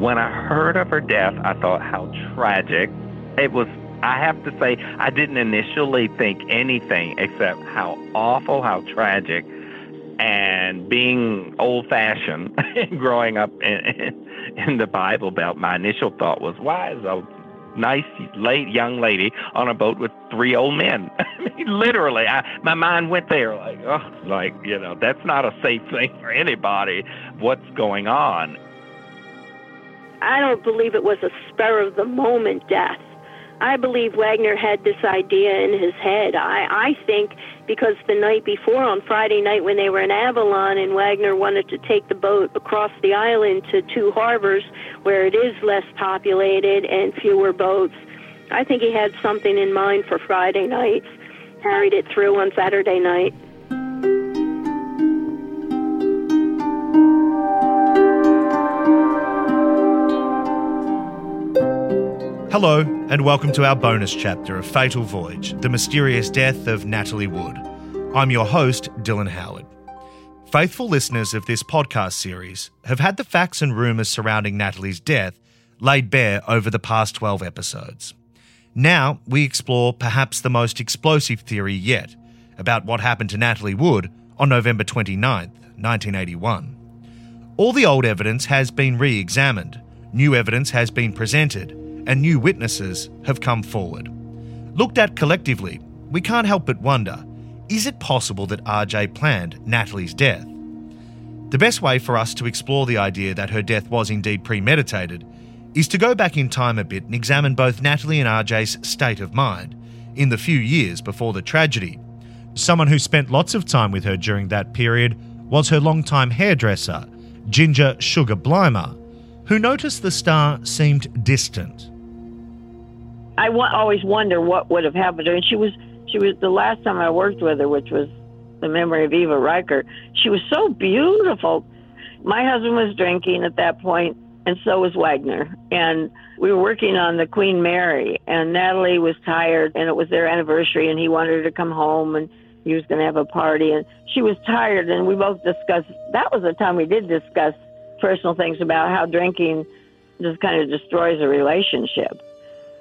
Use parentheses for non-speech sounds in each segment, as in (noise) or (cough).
When I heard of her death, I thought how tragic. It was I have to say, I didn't initially think anything except how awful, how tragic, and being old fashioned, (laughs) growing up in, (laughs) in the Bible Belt, my initial thought was, why is a nice late young lady on a boat with three old men? (laughs) I mean, literally, I, my mind went there, like, oh, like you know, that's not a safe thing for anybody. What's going on? I don't believe it was a spur of the moment death. I believe Wagner had this idea in his head. I, I think because the night before, on Friday night when they were in Avalon, and Wagner wanted to take the boat across the island to two harbors where it is less populated and fewer boats, I think he had something in mind for Friday nights, carried it through on Saturday night. Hello, and welcome to our bonus chapter of Fatal Voyage The Mysterious Death of Natalie Wood. I'm your host, Dylan Howard. Faithful listeners of this podcast series have had the facts and rumours surrounding Natalie's death laid bare over the past 12 episodes. Now we explore perhaps the most explosive theory yet about what happened to Natalie Wood on November 29th, 1981. All the old evidence has been re examined, new evidence has been presented, and new witnesses have come forward. Looked at collectively, we can't help but wonder is it possible that RJ planned Natalie's death? The best way for us to explore the idea that her death was indeed premeditated is to go back in time a bit and examine both Natalie and RJ's state of mind in the few years before the tragedy. Someone who spent lots of time with her during that period was her longtime hairdresser, Ginger Sugar Blymer, who noticed the star seemed distant. I w- always wonder what would have happened to her. And she was, she was the last time I worked with her, which was the memory of Eva Ryker. She was so beautiful. My husband was drinking at that point, and so was Wagner. And we were working on the Queen Mary, and Natalie was tired, and it was their anniversary, and he wanted her to come home, and he was going to have a party, and she was tired, and we both discussed. That was the time we did discuss personal things about how drinking just kind of destroys a relationship.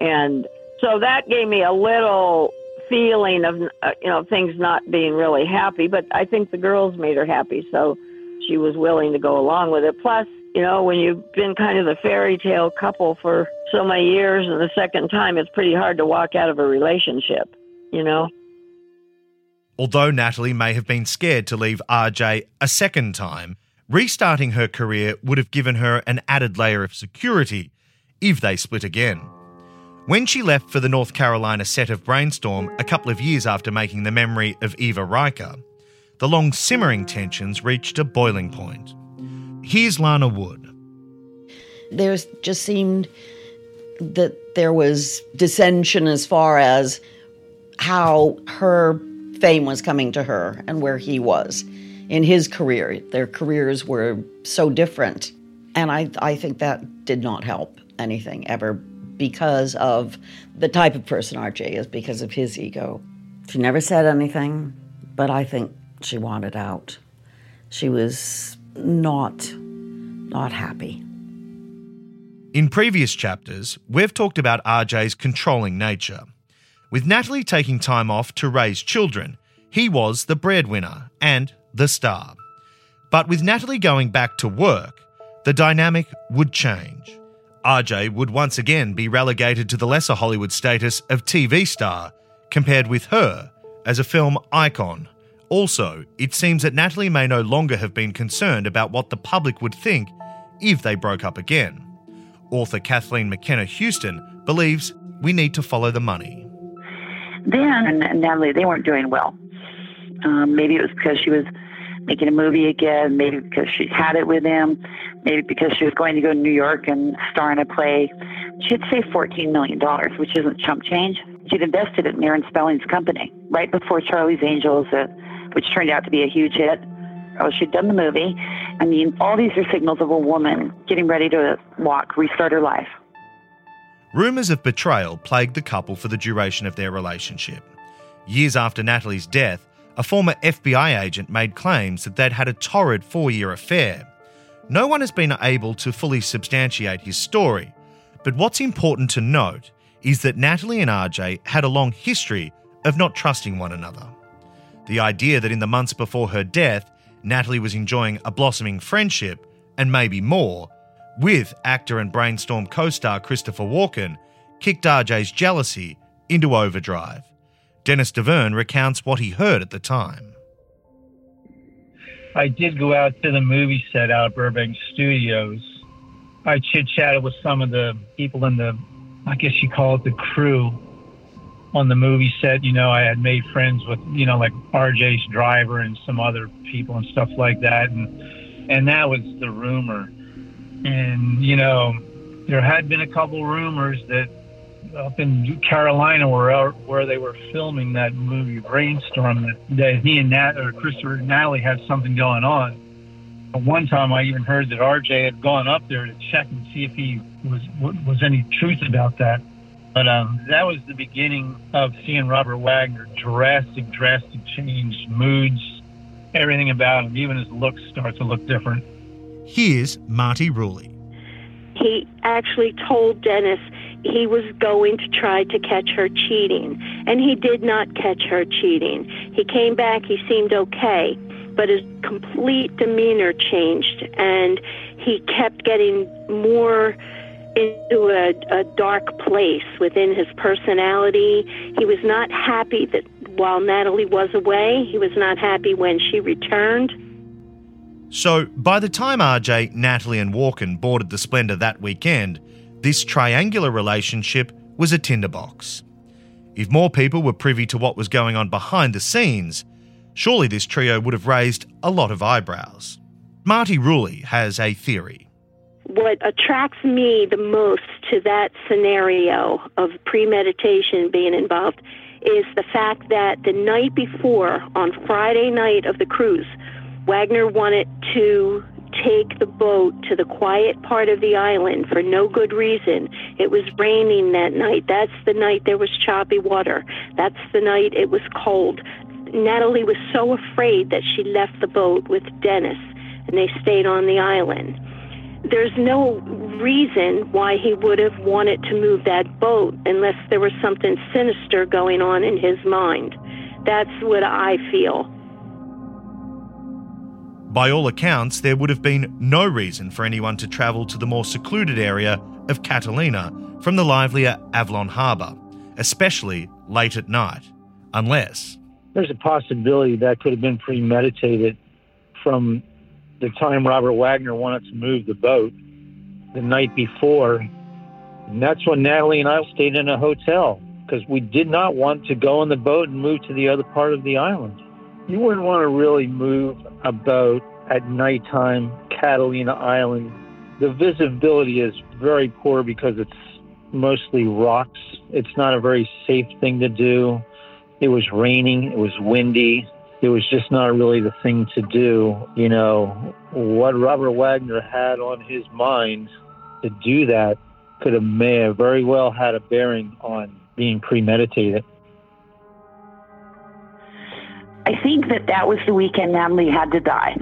And so that gave me a little feeling of, uh, you know, things not being really happy. But I think the girls made her happy. So she was willing to go along with it. Plus, you know, when you've been kind of the fairy tale couple for so many years and the second time, it's pretty hard to walk out of a relationship, you know? Although Natalie may have been scared to leave RJ a second time, restarting her career would have given her an added layer of security if they split again. When she left for the North Carolina set of Brainstorm a couple of years after making the memory of Eva Ryker, the long simmering tensions reached a boiling point. Here's Lana Wood. There just seemed that there was dissension as far as how her fame was coming to her and where he was in his career. Their careers were so different. And I, I think that did not help anything ever because of the type of person RJ is, because of his ego. She never said anything, but I think she wanted out. She was not not happy. In previous chapters, we've talked about RJ's controlling nature. With Natalie taking time off to raise children, he was the breadwinner and the star. But with Natalie going back to work, the dynamic would change. RJ would once again be relegated to the lesser Hollywood status of TV star, compared with her as a film icon. Also, it seems that Natalie may no longer have been concerned about what the public would think if they broke up again. Author Kathleen McKenna Houston believes we need to follow the money. And Natalie, they weren't doing well. Um, maybe it was because she was making a movie again, maybe because she had it with him, maybe because she was going to go to New York and star in a play. She had saved $14 million, which isn't chump change. She'd invested it in Aaron Spelling's company right before Charlie's Angels, uh, which turned out to be a huge hit. Oh, she'd done the movie. I mean, all these are signals of a woman getting ready to walk, restart her life. Rumours of betrayal plagued the couple for the duration of their relationship. Years after Natalie's death, a former FBI agent made claims that they'd had a torrid four year affair. No one has been able to fully substantiate his story, but what's important to note is that Natalie and RJ had a long history of not trusting one another. The idea that in the months before her death, Natalie was enjoying a blossoming friendship, and maybe more, with actor and brainstorm co star Christopher Walken kicked RJ's jealousy into overdrive. Dennis Davern recounts what he heard at the time. I did go out to the movie set out at Burbank Studios. I chit chatted with some of the people in the, I guess you call it the crew on the movie set. You know, I had made friends with, you know, like RJ's driver and some other people and stuff like that. And, and that was the rumor. And, you know, there had been a couple rumors that up in Carolina where where they were filming that movie Brainstorm that, that he and Nat or Christopher and Natalie had something going on. One time I even heard that RJ had gone up there to check and see if he was was any truth about that. But um, that was the beginning of seeing Robert Wagner drastic, drastic change, moods, everything about him, even his looks start to look different. Here's Marti Rulli. He actually told Dennis he was going to try to catch her cheating, and he did not catch her cheating. He came back, he seemed okay, but his complete demeanor changed, and he kept getting more into a, a dark place within his personality. He was not happy that while Natalie was away, he was not happy when she returned. So, by the time RJ, Natalie, and Walken boarded the Splendor that weekend, this triangular relationship was a tinderbox. If more people were privy to what was going on behind the scenes, surely this trio would have raised a lot of eyebrows. Marti Rulli has a theory. What attracts me the most to that scenario of premeditation being involved is the fact that the night before, on Friday night of the cruise, Wagner wanted to take the boat to the quiet part of the island for no good reason. It was raining that night. That's the night there was choppy water. That's the night it was cold. Natalie was so afraid that she left the boat with Dennis and they stayed on the island. There's no reason why he would have wanted to move that boat unless there was something sinister going on in his mind. That's what I feel. By all accounts, there would have been no reason for anyone to travel to the more secluded area of Catalina from the livelier Avalon Harbour, especially late at night, unless. There's a possibility that could have been premeditated from the time Robert Wagner wanted to move the boat the night before. And that's when Natalie and I stayed in a hotel because we did not want to go on the boat and move to the other part of the island. You wouldn't want to really move a boat at nighttime, Catalina Island. The visibility is very poor because it's mostly rocks. It's not a very safe thing to do. It was raining, it was windy. It was just not really the thing to do. You know, what Robert Wagner had on his mind to do that could have may have very well had a bearing on being premeditated. I think that that was the weekend Natalie had to die.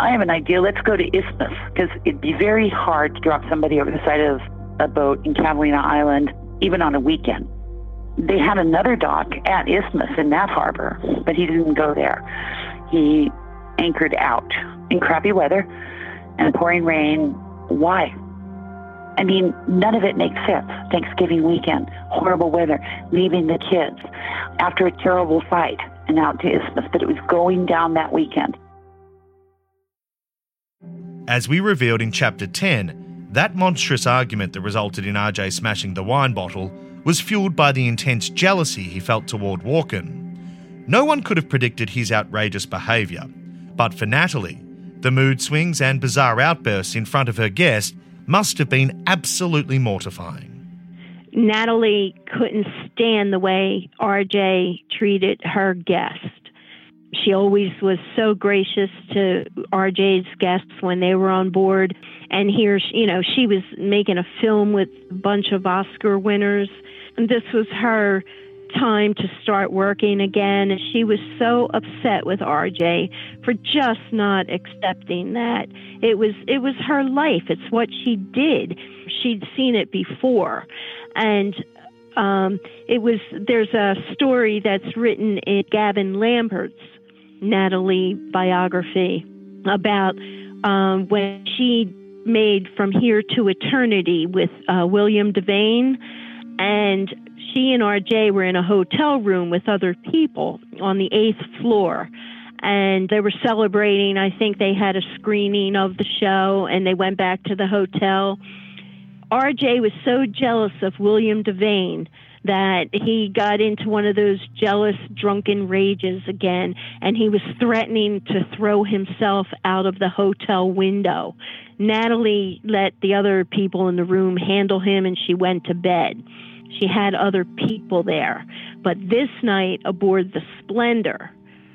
I have an idea. Let's go to Isthmus because it'd be very hard to drop somebody over the side of a boat in Catalina Island, even on a weekend. They had another dock at Isthmus in that harbor, but he didn't go there. He anchored out in crappy weather and pouring rain. Why? I mean, none of it makes sense. Thanksgiving weekend, horrible weather, leaving the kids after a terrible fight and out to Isthmus, but it was going down that weekend. As we revealed in Chapter 10, that monstrous argument that resulted in RJ smashing the wine bottle was fueled by the intense jealousy he felt toward Walken. No one could have predicted his outrageous behaviour, but for Natalie, the mood swings and bizarre outbursts in front of her guest must have been absolutely mortifying. Natalie couldn't stand the way RJ treated her guest. She always was so gracious to RJ's guests when they were on board. And here, you know, she was making a film with a bunch of Oscar winners. And this was her time to start working again. And she was so upset with RJ for just not accepting that. It was it was her life. It's what she did. She'd seen it before. And um, it was there's a story that's written in Gavin Lambert's Natalie biography about um, when she made From Here to Eternity with uh, William Devane. And she and RJ were in a hotel room with other people on the eighth floor. And they were celebrating. I think they had a screening of the show and they went back to the hotel. RJ was so jealous of William Devane that he got into one of those jealous, drunken rages again, and he was threatening to throw himself out of the hotel window. Natalie let the other people in the room handle him, and she went to bed. She had other people there. But this night aboard the Splendor,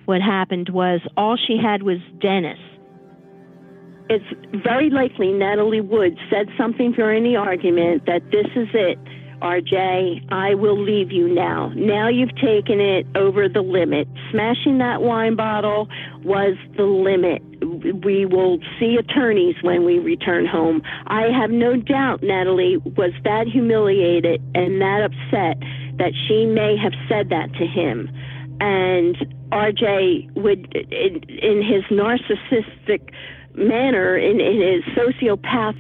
what happened was all she had was Dennis. It's very likely Natalie Wood said something during the argument that this is it. RJ, I will leave you now. Now you've taken it over the limit. Smashing that wine bottle was the limit. We will see attorneys when we return home. I have no doubt Natalie was that humiliated and that upset that she may have said that to him. And RJ would, in, in his narcissistic manner, in, in his sociopath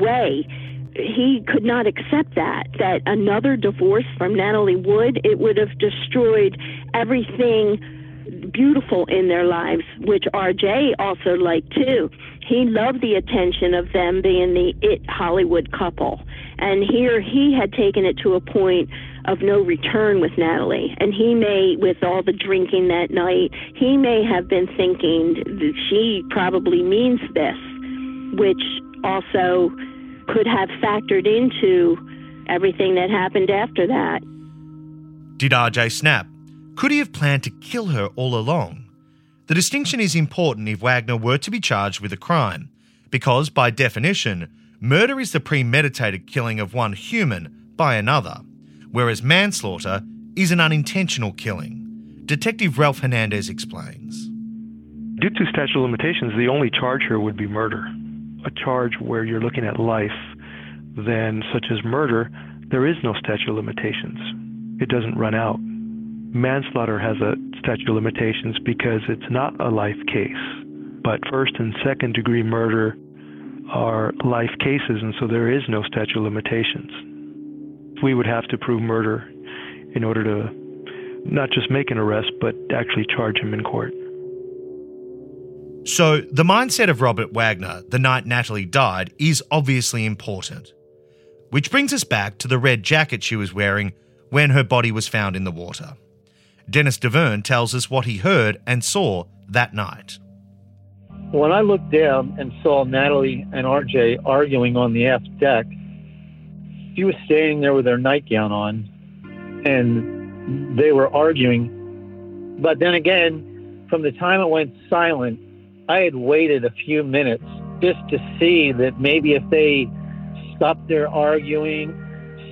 way, he could not accept that that another divorce from Natalie Wood it would have destroyed everything beautiful in their lives which RJ also liked too. He loved the attention of them being the it Hollywood couple. And here he had taken it to a point of no return with Natalie and he may with all the drinking that night he may have been thinking that she probably means this which also could have factored into everything that happened after that. Did RJ snap? Could he have planned to kill her all along? The distinction is important if Wagner were to be charged with a crime, because by definition, murder is the premeditated killing of one human by another, whereas manslaughter is an unintentional killing. Detective Ralph Hernandez explains. Due to statute of limitations, the only charge here would be murder a charge where you're looking at life, then such as murder, there is no statute of limitations. It doesn't run out. Manslaughter has a statute of limitations because it's not a life case. But first and second degree murder are life cases, and so there is no statute of limitations. We would have to prove murder in order to not just make an arrest, but actually charge him in court. So, the mindset of Robert Wagner the night Natalie died is obviously important. Which brings us back to the red jacket she was wearing when her body was found in the water. Dennis Davern tells us what he heard and saw that night. When I looked down and saw Natalie and RJ arguing on the aft deck, she was standing there with her nightgown on and they were arguing. But then again, from the time it went silent, I had waited a few minutes just to see that maybe if they stopped their arguing,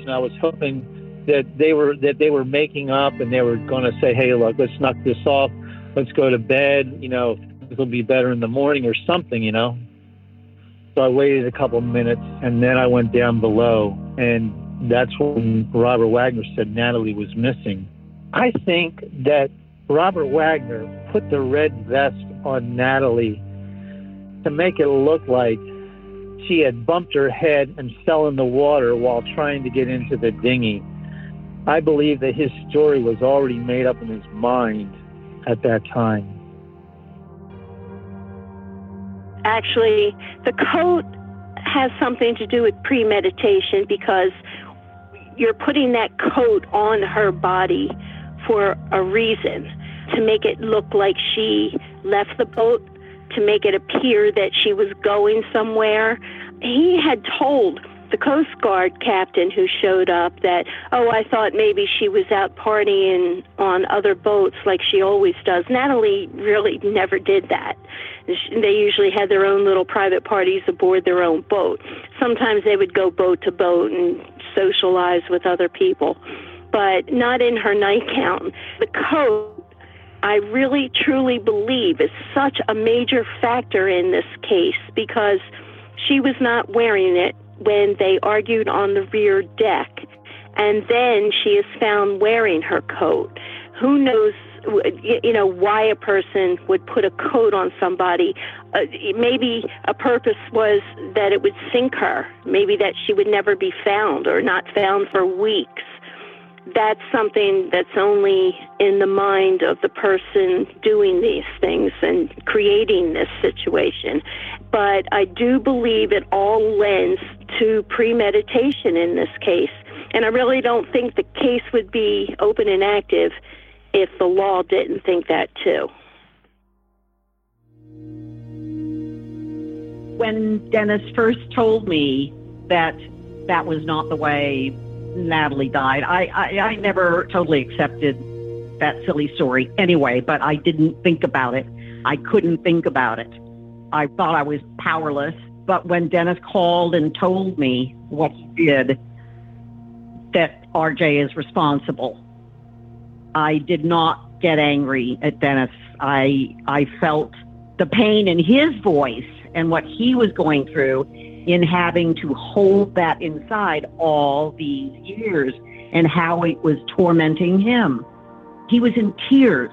and I was hoping that they were that they were making up and they were going to say, "Hey, look, let's knock this off. Let's go to bed. You know, it'll be better in the morning or something." You know. So I waited a couple minutes and then I went down below, and that's when Robert Wagner said Natalie was missing. I think that Robert Wagner put the red vest on Natalie to make it look like she had bumped her head and fell in the water while trying to get into the dinghy. I believe that his story was already made up in his mind at that time. Actually, the coat has something to do with premeditation because you're putting that coat on her body for a reason to make it look like she left the boat to make it appear that she was going somewhere. He had told the Coast Guard captain who showed up that, oh, I thought maybe she was out partying on other boats like she always does. Natalie really never did that. They usually had their own little private parties aboard their own boat. Sometimes they would go boat to boat and socialize with other people. but not in her nightgown. The coat, I really truly believe, is such a major factor in this case because she was not wearing it when they argued on the rear deck. And then she is found wearing her coat. Who knows you know why a person would put a coat on somebody uh, maybe a purpose was that it would sink her maybe that she would never be found or not found for weeks that's something that's only in the mind of the person doing these things and creating this situation. But I do believe it all lends to premeditation in this case. And I really don't think the case would be open and active if the law didn't think that too. When Dennis first told me that that was not the way Natalie died. I, I, I never totally accepted that silly story anyway, but I didn't think about it. I couldn't think about it. I thought I was powerless. But when Dennis called and told me what he did, that RJ is responsible, I did not get angry at Dennis. I I felt the pain in his voice and what he was going through in having to hold that inside all these years and how it was tormenting him. He was in tears.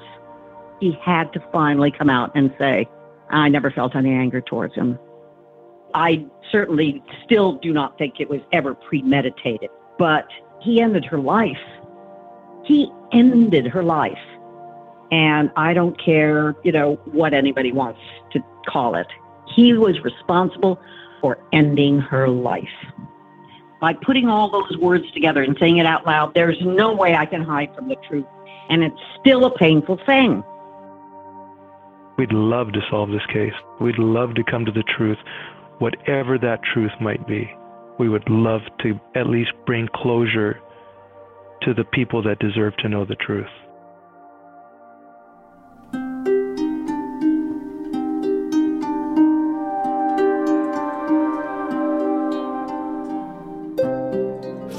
He had to finally come out and say, I never felt any anger towards him. I certainly still do not think it was ever premeditated, but he ended her life. He ended her life. And I don't care, you know, what anybody wants to call it. He was responsible for ending her life. By putting all those words together and saying it out loud, there's no way I can hide from the truth. And it's still a painful thing. We'd love to solve this case. We'd love to come to the truth, whatever that truth might be. We would love to at least bring closure to the people that deserve to know the truth.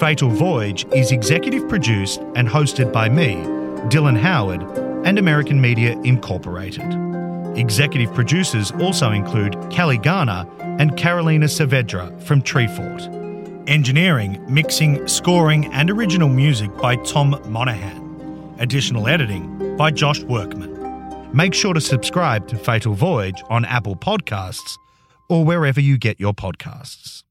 Fatal Voyage is executive produced and hosted by me, Dylan Howard, and American Media Incorporated. Executive producers also include Kelly Garner and Carolina Saavedra from Treefort. Engineering, mixing, scoring, and original music by Tom Monahan. Additional editing by Josh Workman. Make sure to subscribe to Fatal Voyage on Apple Podcasts or wherever you get your podcasts.